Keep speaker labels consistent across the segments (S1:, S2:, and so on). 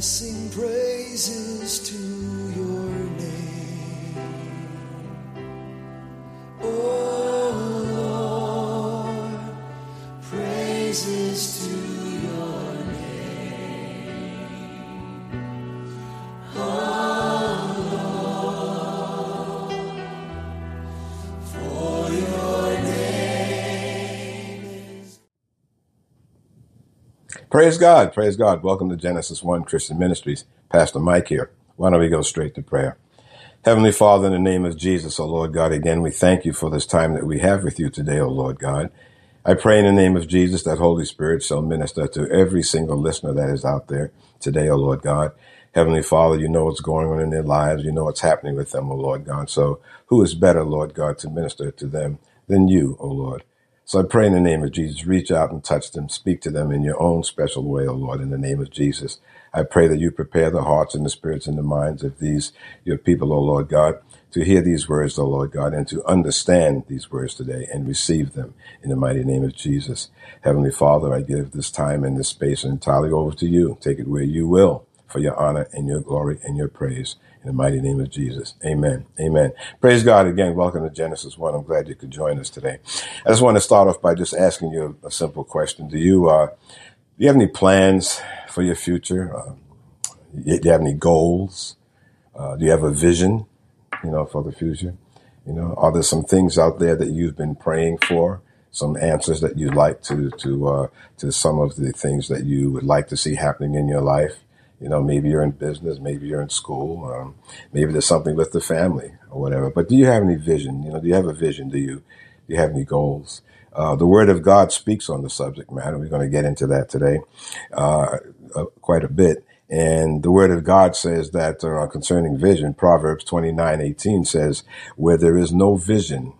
S1: sing praises to your
S2: Praise God. Praise God. Welcome to Genesis 1 Christian Ministries. Pastor Mike here. Why don't we go straight to prayer? Heavenly Father, in the name of Jesus, O Lord God, again, we thank you for this time that we have with you today, O Lord God. I pray in the name of Jesus that Holy Spirit shall minister to every single listener that is out there today, O Lord God. Heavenly Father, you know what's going on in their lives. You know what's happening with them, O Lord God. So who is better, Lord God, to minister to them than you, O Lord? So I pray in the name of Jesus, reach out and touch them, speak to them in your own special way, O Lord, in the name of Jesus. I pray that you prepare the hearts and the spirits and the minds of these, your people, O Lord God, to hear these words, O Lord God, and to understand these words today and receive them in the mighty name of Jesus. Heavenly Father, I give this time and this space entirely over to you. Take it where you will for your honor and your glory and your praise. In the mighty name of Jesus. Amen. Amen. Praise God again. Welcome to Genesis 1. I'm glad you could join us today. I just want to start off by just asking you a, simple question. Do you, uh, do you have any plans for your future? Uh, do you have any goals? Uh, do you have a vision, you know, for the future? You know, are there some things out there that you've been praying for? Some answers that you'd like to to uh, to some of the things that you would like to see happening in your life. You know, maybe you're in business, maybe you're in school, um, maybe there's something with the family or whatever. But do you have any vision? You know, do you have a vision? Do you do you have any goals? Uh, the Word of God speaks on the subject matter. We're going to get into that today uh, uh, quite a bit. And the Word of God says that uh, concerning vision, Proverbs twenty nine eighteen says, "Where there is no vision,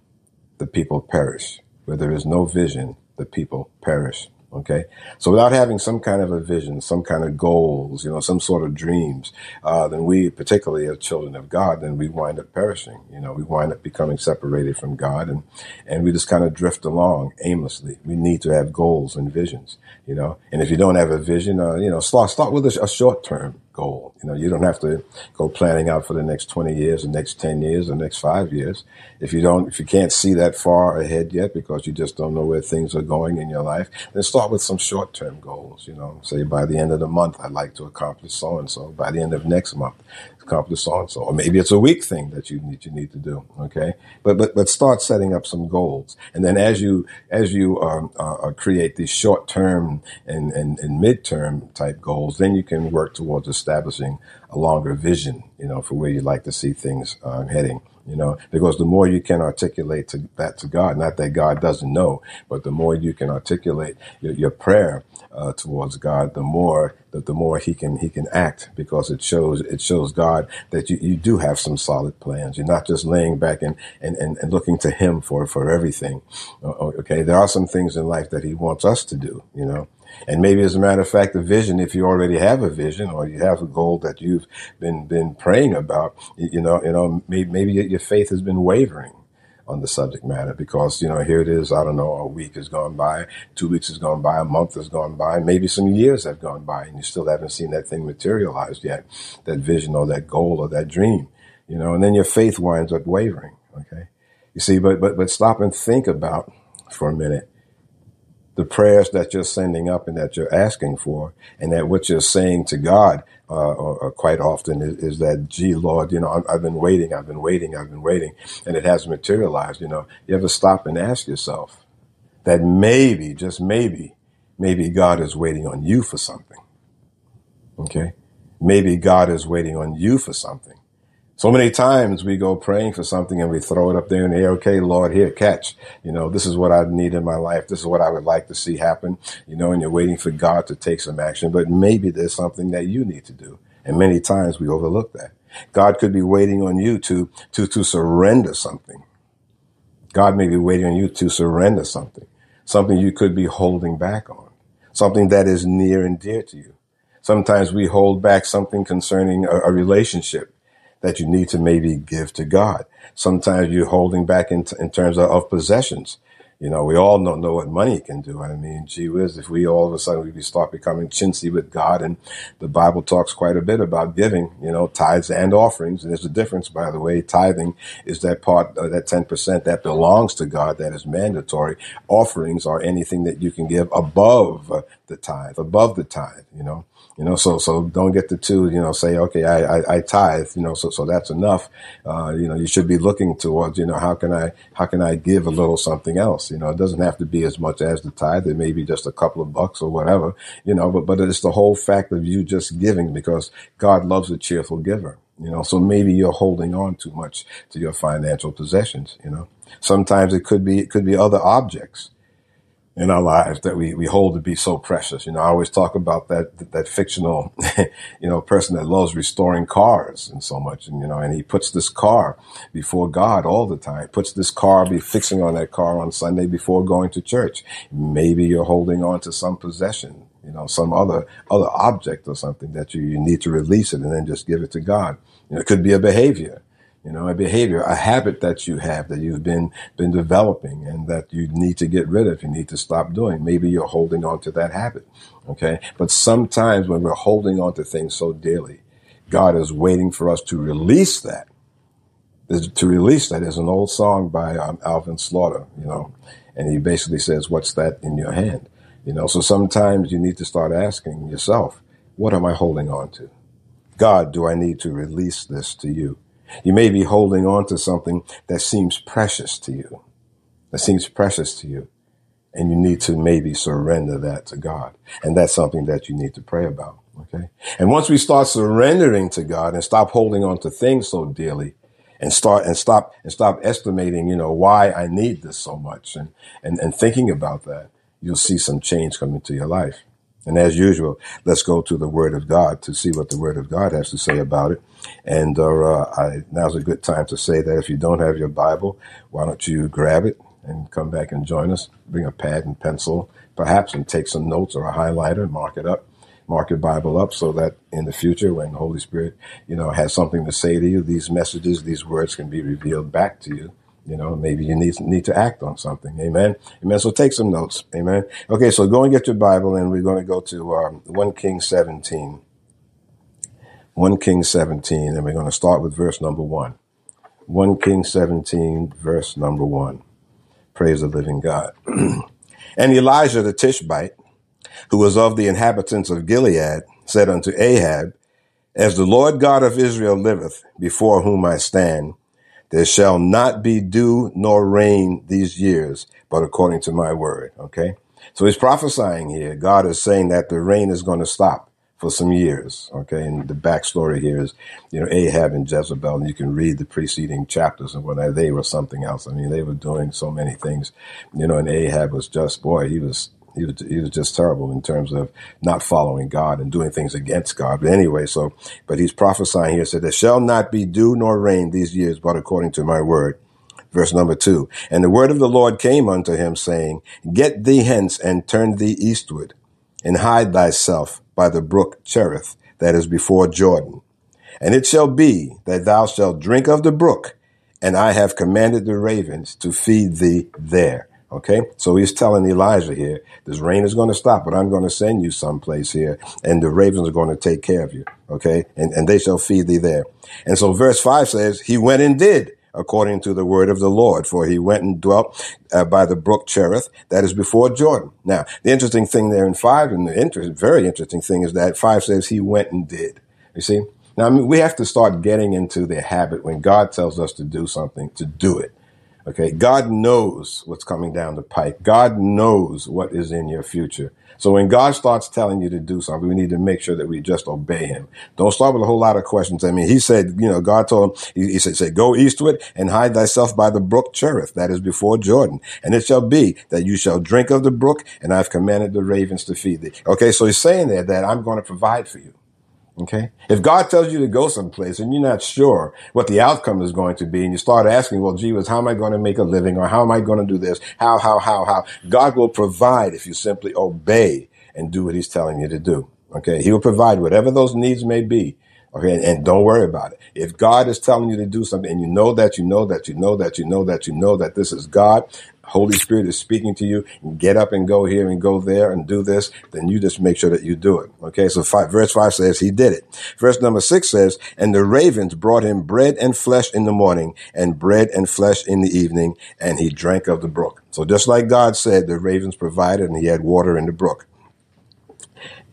S2: the people perish. Where there is no vision, the people perish." Okay, so without having some kind of a vision, some kind of goals, you know, some sort of dreams, uh, then we, particularly as children of God, then we wind up perishing. You know, we wind up becoming separated from God, and and we just kind of drift along aimlessly. We need to have goals and visions. You know, and if you don't have a vision, uh, you know, start start with a, a short term goal. You know, you don't have to go planning out for the next 20 years, the next 10 years, the next five years. If you don't, if you can't see that far ahead yet because you just don't know where things are going in your life, then start with some short term goals. You know, say by the end of the month, I'd like to accomplish so and so. By the end of next month, accomplish so and so. Or maybe it's a week thing that you need, you need to do. Okay. But, but, but start setting up some goals. And then as you, as you, um, uh, uh, create these short term and, and, and mid-term type goals, then you can work towards establishing a longer vision, you know, for where you'd like to see things uh, heading. You know, because the more you can articulate to, that to God, not that God doesn't know, but the more you can articulate your, your prayer uh, towards God, the more that the more He can He can act, because it shows it shows God that you, you do have some solid plans. You're not just laying back and, and, and, and looking to Him for for everything. Okay, there are some things in life that He wants us to do. You know, and maybe as a matter of fact, the vision, if you already have a vision or you have a goal that you've been, been praying about, you know, you know, maybe, maybe your faith has been wavering on the subject matter because, you know, here it is. I don't know, a week has gone by, two weeks has gone by, a month has gone by, maybe some years have gone by and you still haven't seen that thing materialized yet, that vision or that goal or that dream, you know, and then your faith winds up wavering. Okay. You see, but, but, but stop and think about for a minute the prayers that you're sending up and that you're asking for, and that what you're saying to God uh, or, or quite often is, is that, gee, Lord, you know, I've, I've been waiting, I've been waiting, I've been waiting, and it hasn't materialized. You know, you ever stop and ask yourself that maybe, just maybe, maybe God is waiting on you for something. Okay, maybe God is waiting on you for something. So many times we go praying for something and we throw it up there in the air. Okay, Lord, here, catch. You know, this is what I need in my life. This is what I would like to see happen. You know, and you're waiting for God to take some action, but maybe there's something that you need to do. And many times we overlook that. God could be waiting on you to, to, to surrender something. God may be waiting on you to surrender something, something you could be holding back on, something that is near and dear to you. Sometimes we hold back something concerning a, a relationship that you need to maybe give to God. Sometimes you're holding back in, in terms of, of possessions You know, we all don't know what money can do. I mean, gee whiz, if we all of a sudden we start becoming chintzy with God, and the Bible talks quite a bit about giving, you know, tithes and offerings. And there's a difference, by the way. Tithing is that part, uh, that 10% that belongs to God that is mandatory. Offerings are anything that you can give above uh, the tithe, above the tithe, you know. You know, so so don't get the two. You know, say okay, I I, I tithe. You know, so so that's enough. Uh, you know, you should be looking towards. You know, how can I how can I give a little something else? You know, it doesn't have to be as much as the tithe. It may be just a couple of bucks or whatever. You know, but but it's the whole fact of you just giving because God loves a cheerful giver. You know, so maybe you're holding on too much to your financial possessions. You know, sometimes it could be it could be other objects in our lives that we, we hold to be so precious. You know, I always talk about that, that fictional, you know, person that loves restoring cars and so much. And, you know, and he puts this car before God all the time, puts this car, be fixing on that car on Sunday before going to church. Maybe you're holding on to some possession, you know, some other, other object or something that you, you need to release it and then just give it to God. You know, it could be a behavior you know, a behavior, a habit that you have that you've been been developing and that you need to get rid of, you need to stop doing. Maybe you're holding on to that habit. Okay. But sometimes when we're holding on to things so dearly, God is waiting for us to release that. To release that is an old song by um, Alvin Slaughter, you know, and he basically says, what's that in your hand? You know, so sometimes you need to start asking yourself, what am I holding on to? God, do I need to release this to you? You may be holding on to something that seems precious to you, that seems precious to you, and you need to maybe surrender that to God. And that's something that you need to pray about. Okay. And once we start surrendering to God and stop holding on to things so dearly and start and stop and stop estimating, you know, why I need this so much and, and, and thinking about that, you'll see some change come into your life. And as usual, let's go to the Word of God to see what the Word of God has to say about it. And uh, I, now's a good time to say that if you don't have your Bible, why don't you grab it and come back and join us? Bring a pad and pencil, perhaps, and take some notes or a highlighter, and mark it up, mark your Bible up, so that in the future, when the Holy Spirit, you know, has something to say to you, these messages, these words can be revealed back to you you know, maybe you need need to act on something. Amen. Amen. So take some notes. Amen. Okay, so go and get your Bible, and we're going to go to um, one King seventeen. One King seventeen, and we're going to start with verse number one. One King seventeen, verse number one. Praise the living God. and Elijah the Tishbite, who was of the inhabitants of Gilead, said unto Ahab, As the Lord God of Israel liveth, before whom I stand there shall not be dew nor rain these years, but according to my word. Okay. So he's prophesying here. God is saying that the rain is going to stop for some years. Okay. And the backstory here is, you know, Ahab and Jezebel, and you can read the preceding chapters and when they were something else. I mean, they were doing so many things, you know, and Ahab was just, boy, he was he was, he was just terrible in terms of not following God and doing things against God. But anyway, so, but he's prophesying here, said, there shall not be dew nor rain these years, but according to my word. Verse number two. And the word of the Lord came unto him saying, get thee hence and turn thee eastward and hide thyself by the brook Cherith that is before Jordan. And it shall be that thou shalt drink of the brook and I have commanded the ravens to feed thee there. Okay. So he's telling Elijah here, this rain is going to stop, but I'm going to send you someplace here and the ravens are going to take care of you. Okay. And, and they shall feed thee there. And so verse five says, he went and did according to the word of the Lord, for he went and dwelt uh, by the brook Cherith that is before Jordan. Now, the interesting thing there in five and the inter- very interesting thing is that five says he went and did. You see? Now, I mean, we have to start getting into the habit when God tells us to do something, to do it. Okay. God knows what's coming down the pike. God knows what is in your future. So when God starts telling you to do something, we need to make sure that we just obey him. Don't start with a whole lot of questions. I mean, he said, you know, God told him, he, he said, say, go eastward and hide thyself by the brook Cherith, that is before Jordan. And it shall be that you shall drink of the brook and I've commanded the ravens to feed thee. Okay. So he's saying there that I'm going to provide for you. Okay. If God tells you to go someplace and you're not sure what the outcome is going to be and you start asking, well, gee how am I going to make a living or how am I going to do this? How, how, how, how? God will provide if you simply obey and do what he's telling you to do. Okay. He will provide whatever those needs may be. Okay, and, and don't worry about it. If God is telling you to do something and you know that you know that you know that you know that you know that this is God, Holy Spirit is speaking to you, get up and go here and go there and do this, then you just make sure that you do it. Okay, so five, verse 5 says he did it. Verse number 6 says, And the ravens brought him bread and flesh in the morning, and bread and flesh in the evening, and he drank of the brook. So just like God said, the ravens provided, and he had water in the brook.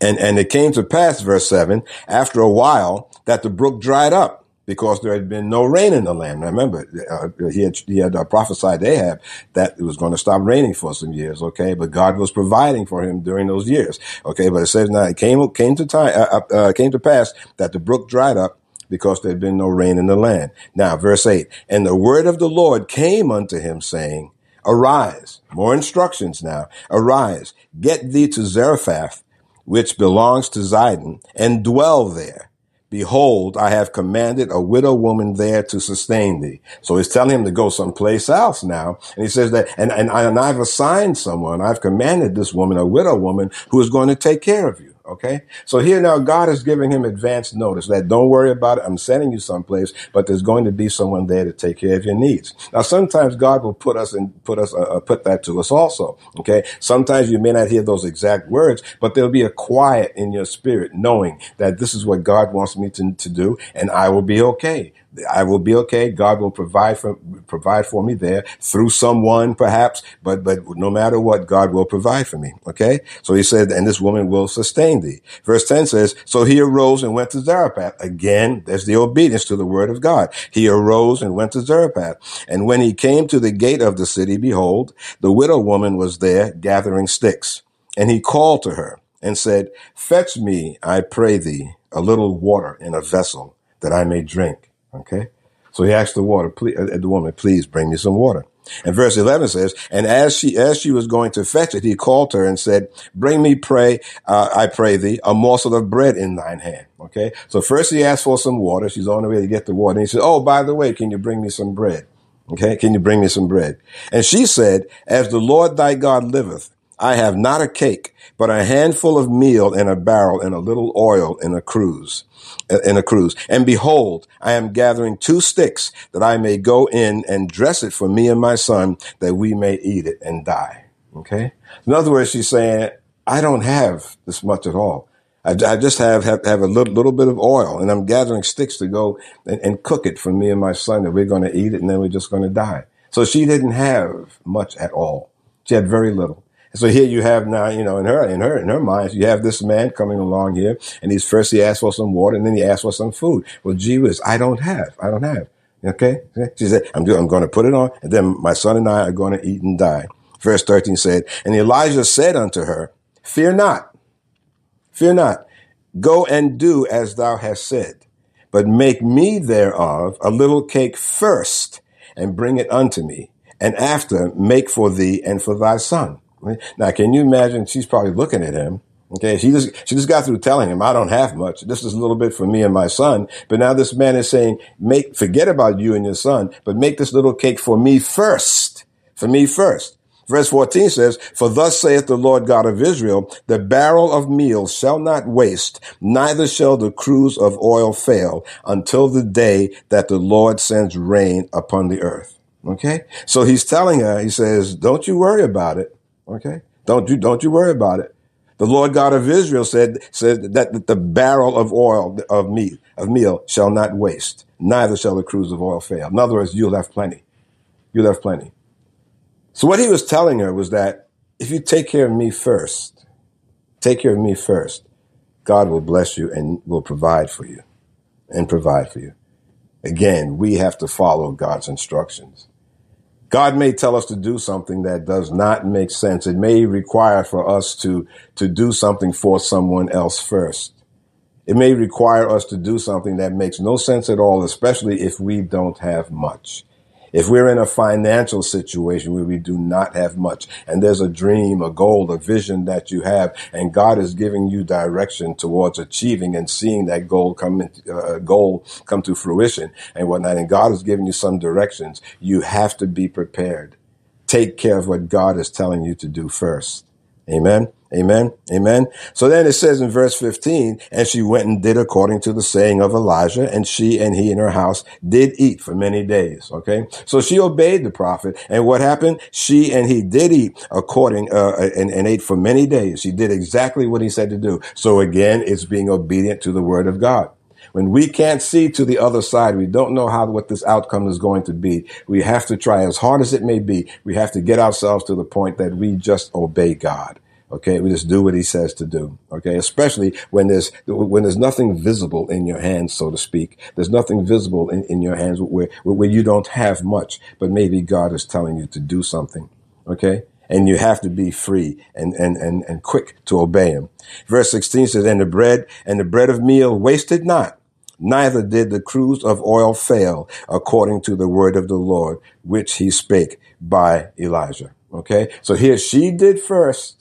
S2: And, and it came to pass, verse 7, after a while, that the brook dried up because there had been no rain in the land. Remember, uh, he had, he had uh, prophesied Ahab that it was going to stop raining for some years, okay? But God was providing for him during those years, okay? But it says now it came, came to time, uh, uh, came to pass that the brook dried up because there had been no rain in the land. Now, verse 8, and the word of the Lord came unto him saying, Arise, more instructions now, arise, get thee to Zarephath, which belongs to Zidon, and dwell there. Behold, I have commanded a widow woman there to sustain thee. So he's telling him to go someplace else now. And he says that, and, and, and I've assigned someone, I've commanded this woman, a widow woman, who is going to take care of you. Okay. So here now God is giving him advance notice that don't worry about it. I'm sending you someplace, but there's going to be someone there to take care of your needs. Now, sometimes God will put us and put us, uh, uh, put that to us also. Okay. Sometimes you may not hear those exact words, but there'll be a quiet in your spirit knowing that this is what God wants me to, to do and I will be okay. I will be okay. God will provide for provide for me there through someone, perhaps, but but no matter what, God will provide for me. Okay. So he said, and this woman will sustain thee. Verse ten says, so he arose and went to Zarephath. Again, there's the obedience to the word of God. He arose and went to Zarephath, and when he came to the gate of the city, behold, the widow woman was there gathering sticks, and he called to her and said, Fetch me, I pray thee, a little water in a vessel that I may drink. Okay. So he asked the water, please, uh, the woman, please bring me some water. And verse 11 says, and as she, as she was going to fetch it, he called her and said, bring me, pray, uh, I pray thee, a morsel of bread in thine hand. Okay. So first he asked for some water. She's on the way to get the water. And he said, Oh, by the way, can you bring me some bread? Okay. Can you bring me some bread? And she said, as the Lord thy God liveth, I have not a cake, but a handful of meal in a barrel and a little oil in a cruse uh, in a cruse. And behold, I am gathering two sticks that I may go in and dress it for me and my son that we may eat it and die. Okay. In other words, she's saying, I don't have this much at all. I, I just have, have, have a little, little bit of oil and I'm gathering sticks to go and, and cook it for me and my son that we're going to eat it and then we're just going to die. So she didn't have much at all. She had very little. So here you have now, you know, in her, in her, in her mind, you have this man coming along here, and he's first he asks for some water, and then he asks for some food. Well, gee whiz, I don't have, I don't have. Okay, she said, I'm I'm going to put it on, and then my son and I are going to eat and die. Verse thirteen said, and Elijah said unto her, Fear not, fear not, go and do as thou hast said, but make me thereof a little cake first, and bring it unto me, and after make for thee and for thy son. Now, can you imagine? She's probably looking at him. Okay. She just, she just got through telling him, I don't have much. This is a little bit for me and my son. But now this man is saying, make, forget about you and your son, but make this little cake for me first. For me first. Verse 14 says, For thus saith the Lord God of Israel, the barrel of meal shall not waste, neither shall the cruse of oil fail until the day that the Lord sends rain upon the earth. Okay. So he's telling her, he says, don't you worry about it. Okay. Don't you, don't you worry about it. The Lord God of Israel said, said that the barrel of oil of meat, of meal shall not waste, neither shall the cruse of oil fail. In other words, you'll have plenty. You'll have plenty. So what he was telling her was that if you take care of me first, take care of me first, God will bless you and will provide for you and provide for you. Again, we have to follow God's instructions. God may tell us to do something that does not make sense. It may require for us to, to do something for someone else first. It may require us to do something that makes no sense at all, especially if we don't have much. If we're in a financial situation where we do not have much and there's a dream, a goal, a vision that you have and God is giving you direction towards achieving and seeing that goal come in, uh, goal come to fruition and whatnot, and God is giving you some directions, you have to be prepared. Take care of what God is telling you to do first. Amen. Amen. Amen. So then it says in verse 15, and she went and did according to the saying of Elijah, and she and he in her house did eat for many days. Okay. So she obeyed the prophet. And what happened? She and he did eat according, uh, and, and ate for many days. She did exactly what he said to do. So again, it's being obedient to the word of God. When we can't see to the other side, we don't know how what this outcome is going to be. We have to try as hard as it may be. We have to get ourselves to the point that we just obey God. Okay, we just do what he says to do. Okay, especially when there's when there's nothing visible in your hands, so to speak. There's nothing visible in, in your hands where where you don't have much, but maybe God is telling you to do something. Okay, and you have to be free and and and, and quick to obey him. Verse 16 says, "And the bread and the bread of meal wasted not." Neither did the cruse of oil fail, according to the word of the Lord, which he spake by Elijah. Okay. So here she did first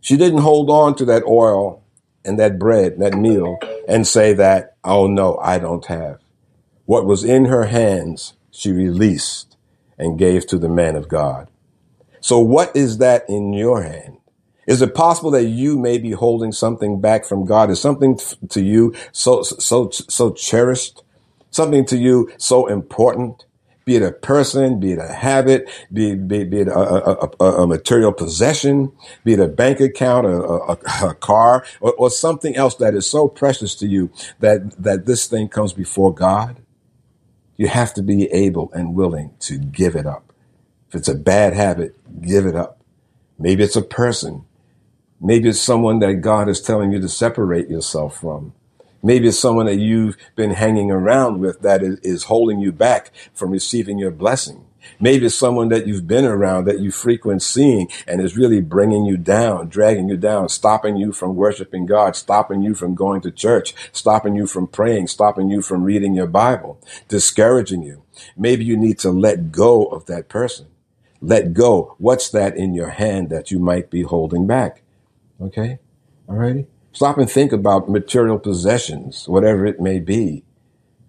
S2: she didn't hold on to that oil and that bread, that meal, and say that, oh no, I don't have. What was in her hands, she released and gave to the man of God. So what is that in your hand? Is it possible that you may be holding something back from God? Is something to you so, so, so cherished? Something to you so important? Be it a person, be it a habit, be, be, be it a, a, a, a, material possession, be it a bank account, a, car, or, or something else that is so precious to you that, that this thing comes before God. You have to be able and willing to give it up. If it's a bad habit, give it up. Maybe it's a person. Maybe it's someone that God is telling you to separate yourself from. Maybe it's someone that you've been hanging around with that is, holding you back from receiving your blessing. Maybe it's someone that you've been around that you frequent seeing and is really bringing you down, dragging you down, stopping you from worshiping God, stopping you from going to church, stopping you from praying, stopping you from reading your Bible, discouraging you. Maybe you need to let go of that person. Let go. What's that in your hand that you might be holding back? Okay. All righty. Stop and think about material possessions, whatever it may be.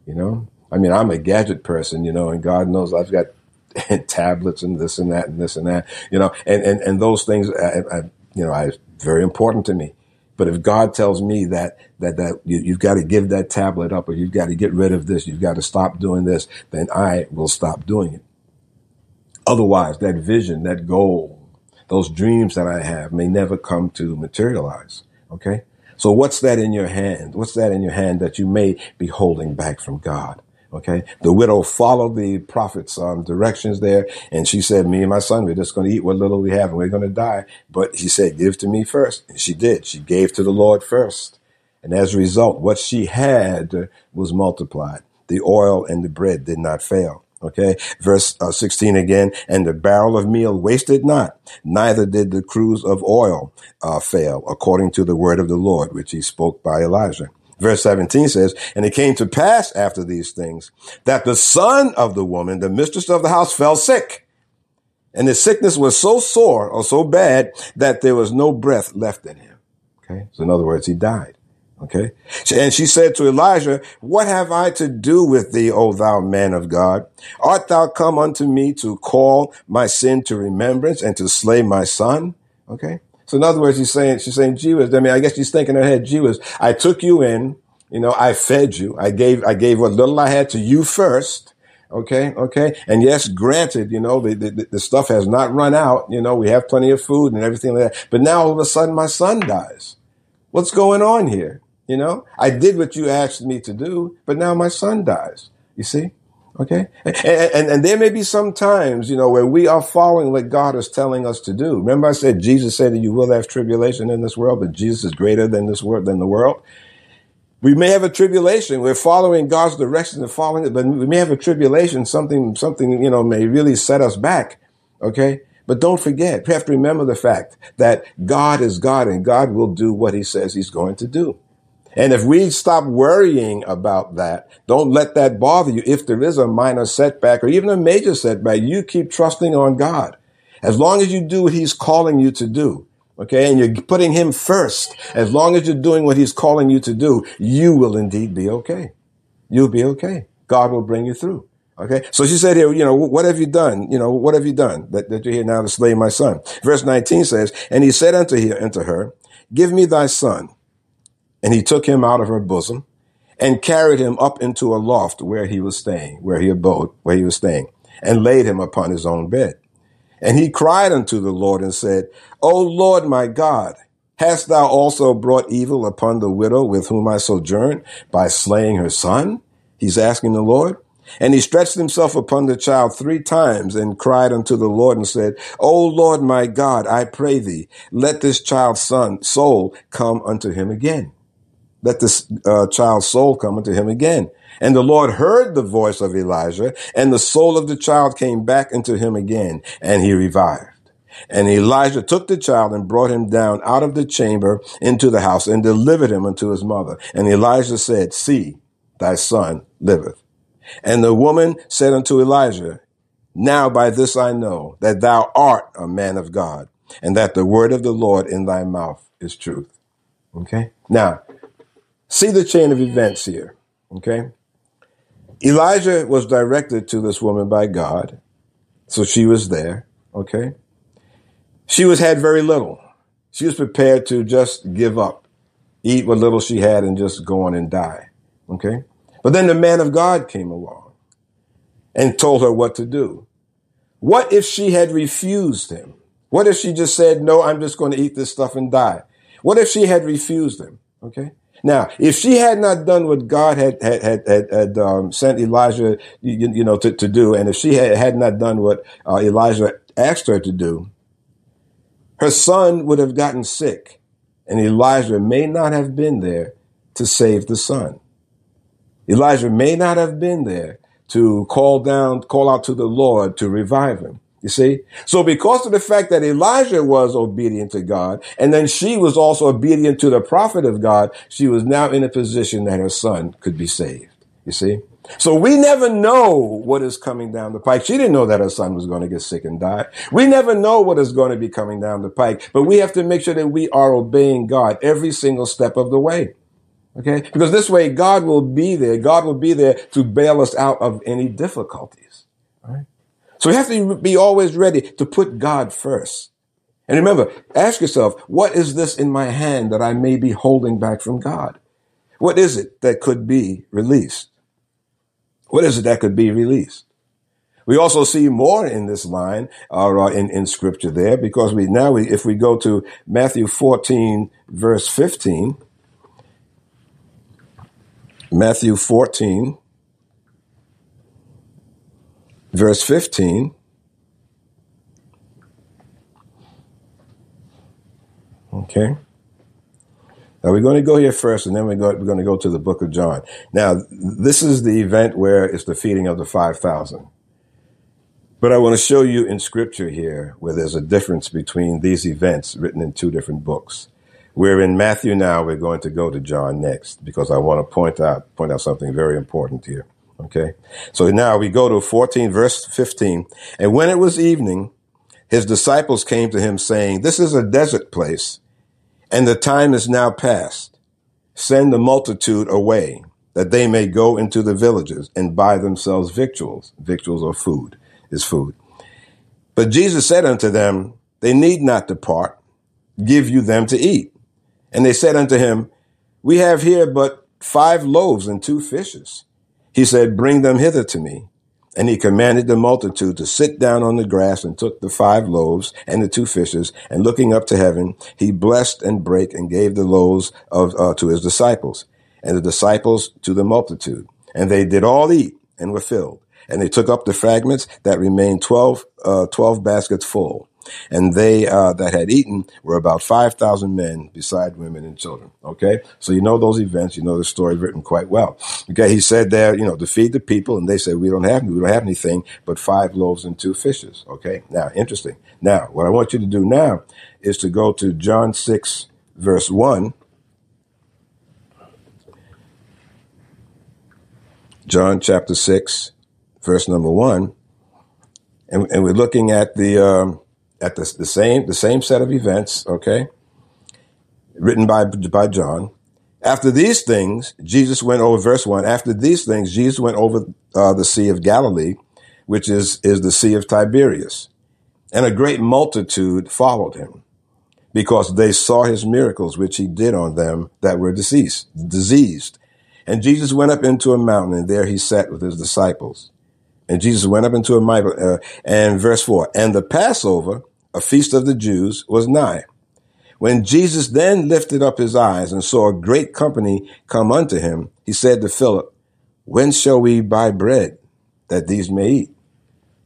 S2: You know, I mean, I'm a gadget person, you know, and God knows I've got tablets and this and that and this and that, you know, and, and, and those things, I, I, you know, are very important to me. But if God tells me that, that, that you, have got to give that tablet up or you've got to get rid of this, you've got to stop doing this, then I will stop doing it. Otherwise, that vision, that goal, those dreams that I have may never come to materialize. Okay. So what's that in your hand? What's that in your hand that you may be holding back from God? Okay. The widow followed the prophet's um, directions there. And she said, me and my son, we're just going to eat what little we have and we're going to die. But he said, give to me first. And she did. She gave to the Lord first. And as a result, what she had was multiplied. The oil and the bread did not fail. Okay. Verse uh, 16 again. And the barrel of meal wasted not, neither did the cruse of oil uh, fail, according to the word of the Lord, which he spoke by Elijah. Verse 17 says, And it came to pass after these things that the son of the woman, the mistress of the house, fell sick. And his sickness was so sore or so bad that there was no breath left in him. Okay. So in other words, he died. Okay. And she said to Elijah, what have I to do with thee, O thou man of God? Art thou come unto me to call my sin to remembrance and to slay my son? Okay. So in other words, she's saying, she's saying, gee I mean, I guess she's thinking in her head, I took you in, you know, I fed you. I gave, I gave what little I had to you first. Okay. Okay. And yes, granted, you know, the, the, the stuff has not run out. You know, we have plenty of food and everything like that. But now all of a sudden my son dies. What's going on here? You know, I did what you asked me to do, but now my son dies. You see? Okay. And, and, and, there may be some times, you know, where we are following what God is telling us to do. Remember I said Jesus said that you will have tribulation in this world, but Jesus is greater than this world, than the world. We may have a tribulation. We're following God's direction and following it, but we may have a tribulation. Something, something, you know, may really set us back. Okay. But don't forget, we have to remember the fact that God is God and God will do what he says he's going to do. And if we stop worrying about that, don't let that bother you. If there is a minor setback or even a major setback, you keep trusting on God. As long as you do what he's calling you to do, okay, and you're putting him first, as long as you're doing what he's calling you to do, you will indeed be okay. You'll be okay. God will bring you through. Okay. So she said here, you know, what have you done? You know, what have you done that, that you're here now to slay my son? Verse 19 says, and he said unto, he, unto her, give me thy son. And he took him out of her bosom and carried him up into a loft where he was staying, where he abode, where he was staying, and laid him upon his own bed. And he cried unto the Lord and said, O Lord my God, hast thou also brought evil upon the widow with whom I sojourn by slaying her son? He's asking the Lord. And he stretched himself upon the child three times and cried unto the Lord and said, O Lord my God, I pray thee, let this child's son soul come unto him again. Let this uh, child's soul come unto him again. And the Lord heard the voice of Elijah, and the soul of the child came back into him again, and he revived. And Elijah took the child and brought him down out of the chamber into the house and delivered him unto his mother. And Elijah said, See, thy son liveth. And the woman said unto Elijah, Now by this I know that thou art a man of God, and that the word of the Lord in thy mouth is truth. Okay? Now, see the chain of events here. Okay? Elijah was directed to this woman by God, so she was there. Okay? She was had very little. She was prepared to just give up, eat what little she had, and just go on and die. Okay? But then the man of God came along and told her what to do. What if she had refused him? What if she just said, no, I'm just going to eat this stuff and die? What if she had refused him? Okay. Now, if she had not done what God had had had, had, had um, sent Elijah, you, you, know, to, to do, and if she had, had not done what uh, Elijah asked her to do, her son would have gotten sick, and Elijah may not have been there to save the son. Elijah may not have been there to call down, call out to the Lord to revive him. You see? So because of the fact that Elijah was obedient to God, and then she was also obedient to the prophet of God, she was now in a position that her son could be saved. You see? So we never know what is coming down the pike. She didn't know that her son was going to get sick and die. We never know what is going to be coming down the pike, but we have to make sure that we are obeying God every single step of the way. Okay? Because this way, God will be there. God will be there to bail us out of any difficulties. So we have to be always ready to put God first. And remember, ask yourself, what is this in my hand that I may be holding back from God? What is it that could be released? What is it that could be released? We also see more in this line, uh, in, in scripture there, because we now, we, if we go to Matthew 14, verse 15, Matthew 14, verse 15. Okay. Now we're going to go here first, and then we're going, to go to the book of John. Now, this is the event where it's the feeding of the 5,000. But I want to show you in scripture here where there's a difference between these events written in two different books. We're in Matthew now. We're going to go to John next because I want to point out point out something very important here. Okay. So now we go to 14 verse 15. And when it was evening, his disciples came to him saying, this is a desert place and the time is now past. Send the multitude away that they may go into the villages and buy themselves victuals. Victuals or food is food. But Jesus said unto them, they need not depart. Give you them to eat. And they said unto him, We have here but five loaves and two fishes. He said, Bring them hither to me. And he commanded the multitude to sit down on the grass and took the five loaves and the two fishes. And looking up to heaven, he blessed and brake and gave the loaves of, uh, to his disciples and the disciples to the multitude. And they did all eat and were filled. And they took up the fragments that remained 12, uh, 12 baskets full and they uh, that had eaten were about 5,000 men beside women and children. Okay. So you know those events, you know the story written quite well. Okay. He said there, you know, to feed the people and they said, we don't have, we don't have anything but five loaves and two fishes. Okay. Now, interesting. Now, what I want you to do now is to go to John 6 verse 1. John chapter 6 verse number 1. And, and we're looking at the, um, at the, the same the same set of events, okay, written by by John, After these things, Jesus went over, verse 1, after these things, Jesus went over uh, the Sea of Galilee, which is, is the Sea of Tiberias. And a great multitude followed him because they saw his miracles, which he did on them that were deceased, diseased. And Jesus went up into a mountain, and there he sat with his disciples. And Jesus went up into a mountain, uh, and verse 4, and the Passover, a feast of the Jews, was nigh. When Jesus then lifted up his eyes and saw a great company come unto him, he said to Philip, When shall we buy bread that these may eat?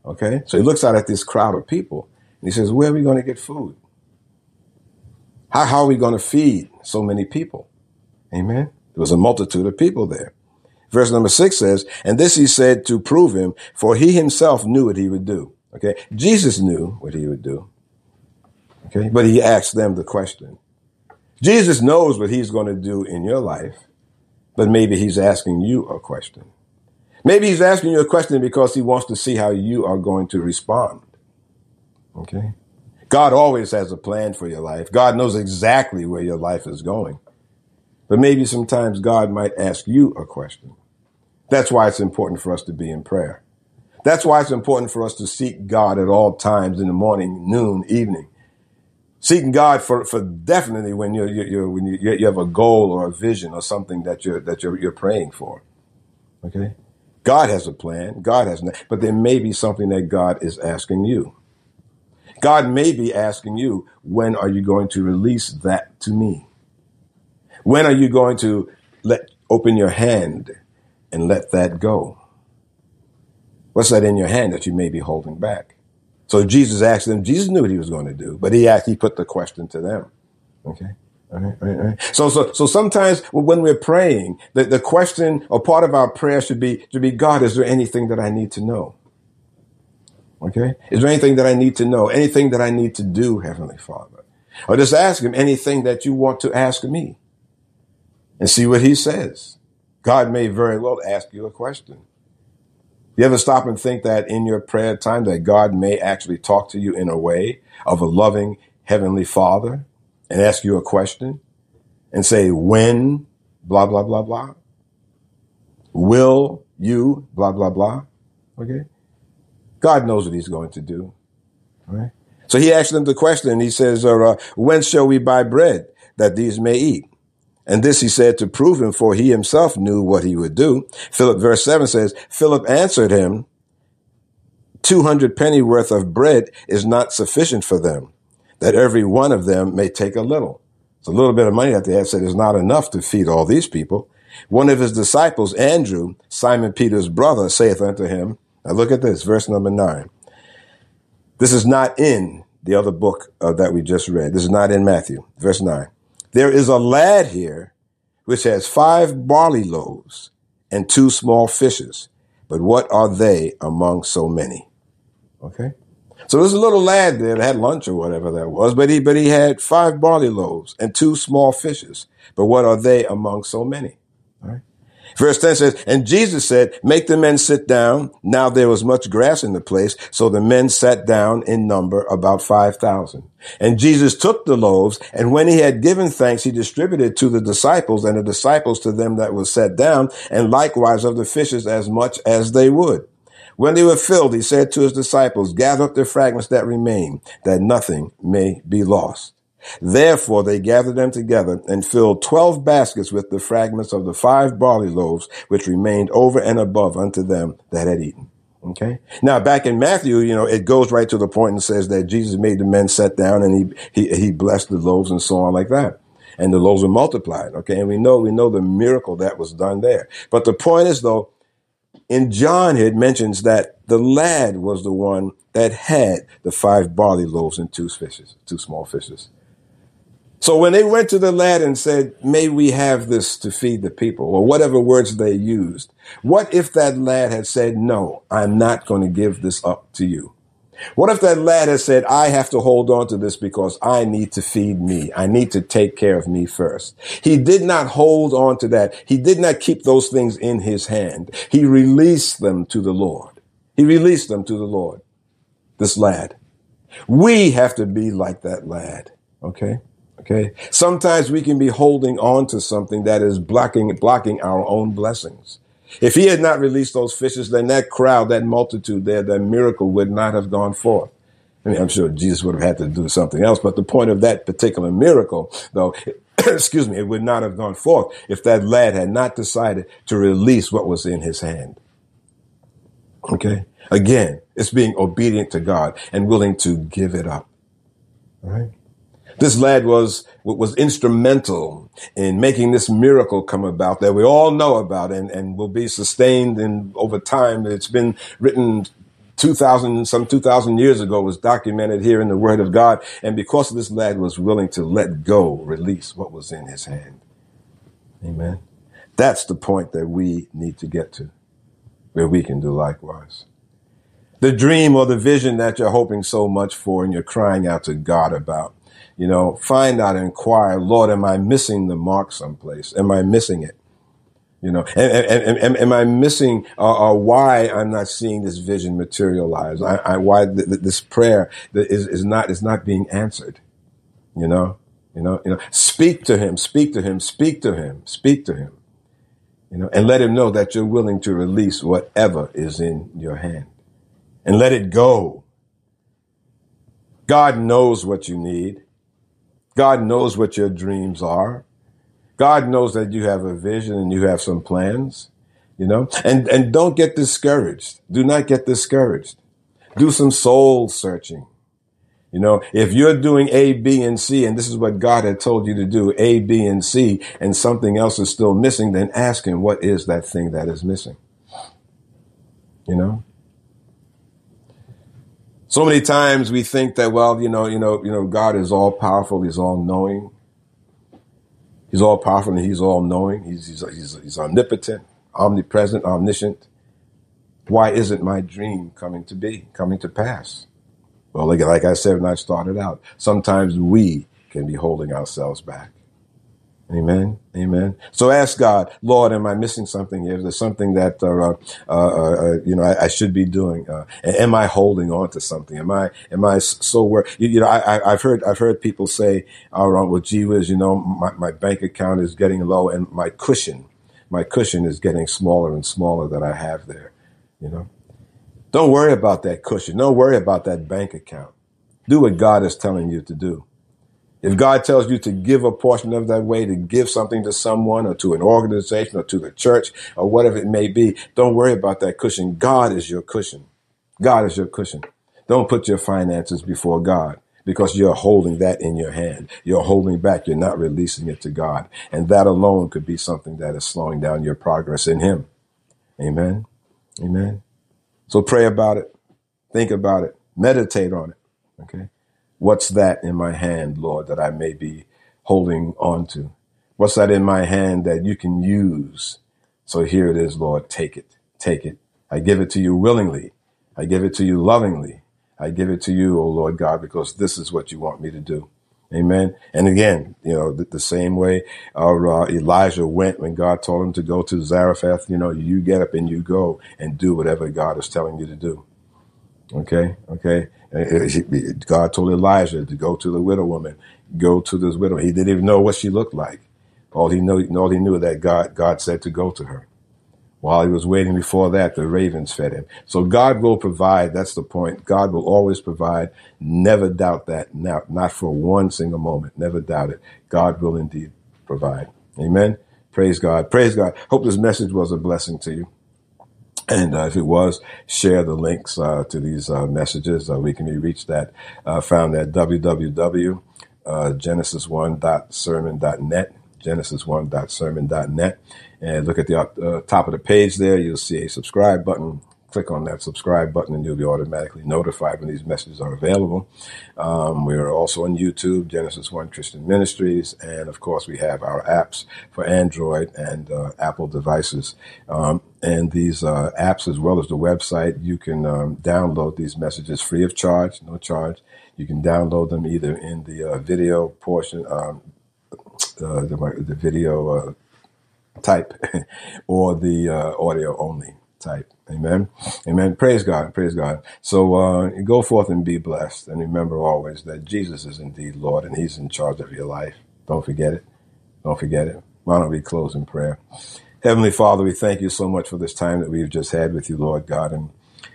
S2: Okay, so he looks out at this crowd of people and he says, Where are we going to get food? How, how are we going to feed so many people? Amen. There was a multitude of people there. Verse number six says, And this he said to prove him, for he himself knew what he would do. Okay, Jesus knew what he would do. Okay. But he asked them the question. Jesus knows what he's going to do in your life, but maybe he's asking you a question. Maybe he's asking you a question because he wants to see how you are going to respond. Okay. God always has a plan for your life. God knows exactly where your life is going. But maybe sometimes God might ask you a question. That's why it's important for us to be in prayer. That's why it's important for us to seek God at all times in the morning, noon, evening seeking God for, for definitely when you're, you're, when you, you have a goal or a vision or something that you're that you're you're praying for. Okay, God has a plan. God has, but there may be something that God is asking you. God may be asking you, when are you going to release that to me? When are you going to let open your hand and let that go? What's that in your hand that you may be holding back? So Jesus asked them, Jesus knew what he was going to do, but he he put the question to them. Okay. All right, all right, all right. So, so, so sometimes when we're praying, the, the question or part of our prayer should be, should be, God, is there anything that I need to know? Okay. Is there anything that I need to know? Anything that I need to do, Heavenly Father? Or just ask him anything that you want to ask me and see what he says. God may very well ask you a question. You ever stop and think that in your prayer time that God may actually talk to you in a way of a loving heavenly father and ask you a question and say, when, blah, blah, blah, blah. Will you, blah, blah, blah. Okay. God knows what he's going to do. Right. So he asked them the question he says, uh, when shall we buy bread that these may eat? And this he said to prove him, for he himself knew what he would do. Philip, verse 7 says, Philip answered him, 200 penny worth of bread is not sufficient for them, that every one of them may take a little. It's a little bit of money that they had said is not enough to feed all these people. One of his disciples, Andrew, Simon Peter's brother, saith unto him, now look at this, verse number nine. This is not in the other book uh, that we just read. This is not in Matthew. Verse nine. There is a lad here which has five barley loaves and two small fishes. But what are they among so many? Okay. So there's a little lad there that had lunch or whatever that was, but he, but he had five barley loaves and two small fishes. But what are they among so many? All right. Verse 10 says, And Jesus said, Make the men sit down. Now there was much grass in the place, so the men sat down in number about 5,000. And Jesus took the loaves, and when he had given thanks, he distributed to the disciples, and the disciples to them that were set down, and likewise of the fishes as much as they would. When they were filled, he said to his disciples, Gather up the fragments that remain, that nothing may be lost. Therefore they gathered them together and filled twelve baskets with the fragments of the five barley loaves which remained over and above unto them that had eaten. Okay. Now back in Matthew, you know, it goes right to the point and says that Jesus made the men sit down and he, he, he blessed the loaves and so on like that. And the loaves were multiplied. Okay. And we know, we know the miracle that was done there. But the point is though, in John, it mentions that the lad was the one that had the five barley loaves and two fishes, two small fishes. So when they went to the lad and said, may we have this to feed the people or whatever words they used, what if that lad had said, no, I'm not going to give this up to you? What if that lad had said, I have to hold on to this because I need to feed me. I need to take care of me first. He did not hold on to that. He did not keep those things in his hand. He released them to the Lord. He released them to the Lord. This lad. We have to be like that lad. Okay. Okay. Sometimes we can be holding on to something that is blocking, blocking our own blessings. If he had not released those fishes, then that crowd, that multitude there, that miracle would not have gone forth. I mean, I'm sure Jesus would have had to do something else, but the point of that particular miracle, though, excuse me, it would not have gone forth if that lad had not decided to release what was in his hand. Okay. Again, it's being obedient to God and willing to give it up. All right. This lad was was instrumental in making this miracle come about that we all know about and, and will be sustained in over time. It's been written 2000, some 2000 years ago was documented here in the word of God. And because this lad was willing to let go, release what was in his hand. Amen. That's the point that we need to get to where we can do likewise. The dream or the vision that you're hoping so much for and you're crying out to God about you know, find out, and inquire, Lord, am I missing the mark someplace? Am I missing it? You know, and, and, and, am I missing uh, uh, why I'm not seeing this vision materialize? I, I, why th- th- this prayer is, is not is not being answered? You know, you know, you know. Speak to him, speak to him, speak to him, speak to him. You know, and let him know that you're willing to release whatever is in your hand, and let it go. God knows what you need. God knows what your dreams are. God knows that you have a vision and you have some plans, you know, and, and don't get discouraged. Do not get discouraged. Do some soul searching. You know, if you're doing A, B, and C, and this is what God had told you to do, A, B, and C, and something else is still missing, then ask Him, what is that thing that is missing? You know? So many times we think that, well, you know, you know, you know, God is all powerful. He's all knowing. He's all powerful and he's all knowing. He's, he's, he's, he's omnipotent, omnipresent, omniscient. Why isn't my dream coming to be, coming to pass? Well, like, like I said when I started out, sometimes we can be holding ourselves back. Amen. Amen. So ask God, Lord, am I missing something here? Is there something that, uh, uh, uh, uh you know, I, I, should be doing? Uh, am I holding on to something? Am I, am I so worried? You, you, know, I, have heard, I've heard people say, oh, well, gee whiz, you know, my, my bank account is getting low and my cushion, my cushion is getting smaller and smaller that I have there, you know? Don't worry about that cushion. Don't worry about that bank account. Do what God is telling you to do. If God tells you to give a portion of that way, to give something to someone or to an organization or to the church or whatever it may be, don't worry about that cushion. God is your cushion. God is your cushion. Don't put your finances before God because you're holding that in your hand. You're holding back. You're not releasing it to God. And that alone could be something that is slowing down your progress in Him. Amen. Amen. So pray about it. Think about it. Meditate on it. Okay. What's that in my hand, Lord, that I may be holding on to? What's that in my hand that you can use? So here it is, Lord. Take it. Take it. I give it to you willingly. I give it to you lovingly. I give it to you, O Lord God, because this is what you want me to do. Amen. And again, you know, the, the same way uh, uh, Elijah went when God told him to go to Zarephath, you know, you get up and you go and do whatever God is telling you to do. Okay. Okay. God told Elijah to go to the widow woman, go to this widow. He didn't even know what she looked like. All he knew, all he knew that God, God said to go to her. While he was waiting before that, the ravens fed him. So God will provide. That's the point. God will always provide. Never doubt that. Now, not for one single moment. Never doubt it. God will indeed provide. Amen. Praise God. Praise God. Hope this message was a blessing to you. And uh, if it was, share the links uh, to these uh, messages. Uh, we can be reached at uh, found at www.genesis1.sermon.net, genesis1.sermon.net. And look at the uh, top of the page there. You'll see a subscribe button click on that subscribe button and you'll be automatically notified when these messages are available. Um, we are also on YouTube, Genesis One Christian Ministries, and of course we have our apps for Android and uh, Apple devices. Um, and these uh, apps, as well as the website, you can um, download these messages free of charge, no charge. You can download them either in the uh, video portion, um, the, the, video uh, type, or the uh, audio only type. Amen. Amen. Praise God. Praise God. So uh, go forth and be blessed. And remember always that Jesus is indeed Lord and He's in charge of your life. Don't forget it. Don't forget it. Why don't we close in prayer? Heavenly Father, we thank you so much for this time that we've just had with you, Lord God. And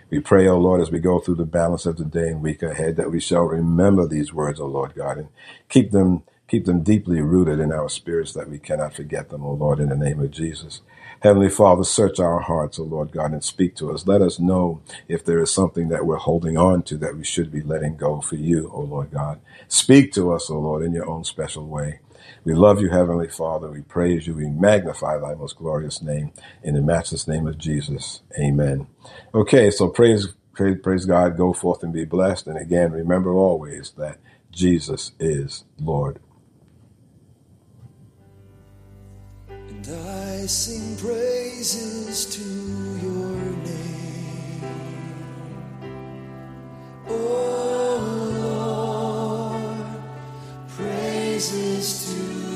S2: we pray, O Lord, as we go through the balance of the day and week ahead, that we shall remember these words, O Lord God, and keep them keep them deeply rooted in our spirits that we cannot forget them, O Lord, in the name of Jesus. Heavenly Father, search our hearts, O Lord God, and speak to us. Let us know if there is something that we're holding on to that we should be letting go for you, O Lord God. Speak to us, O Lord, in your own special way. We love you, Heavenly Father. We praise you. We magnify thy most glorious name in the matchless name of Jesus. Amen. Okay, so praise, praise, praise God. Go forth and be blessed. And again, remember always that Jesus is Lord.
S1: And I sing praises to your name. Oh Lord, praises to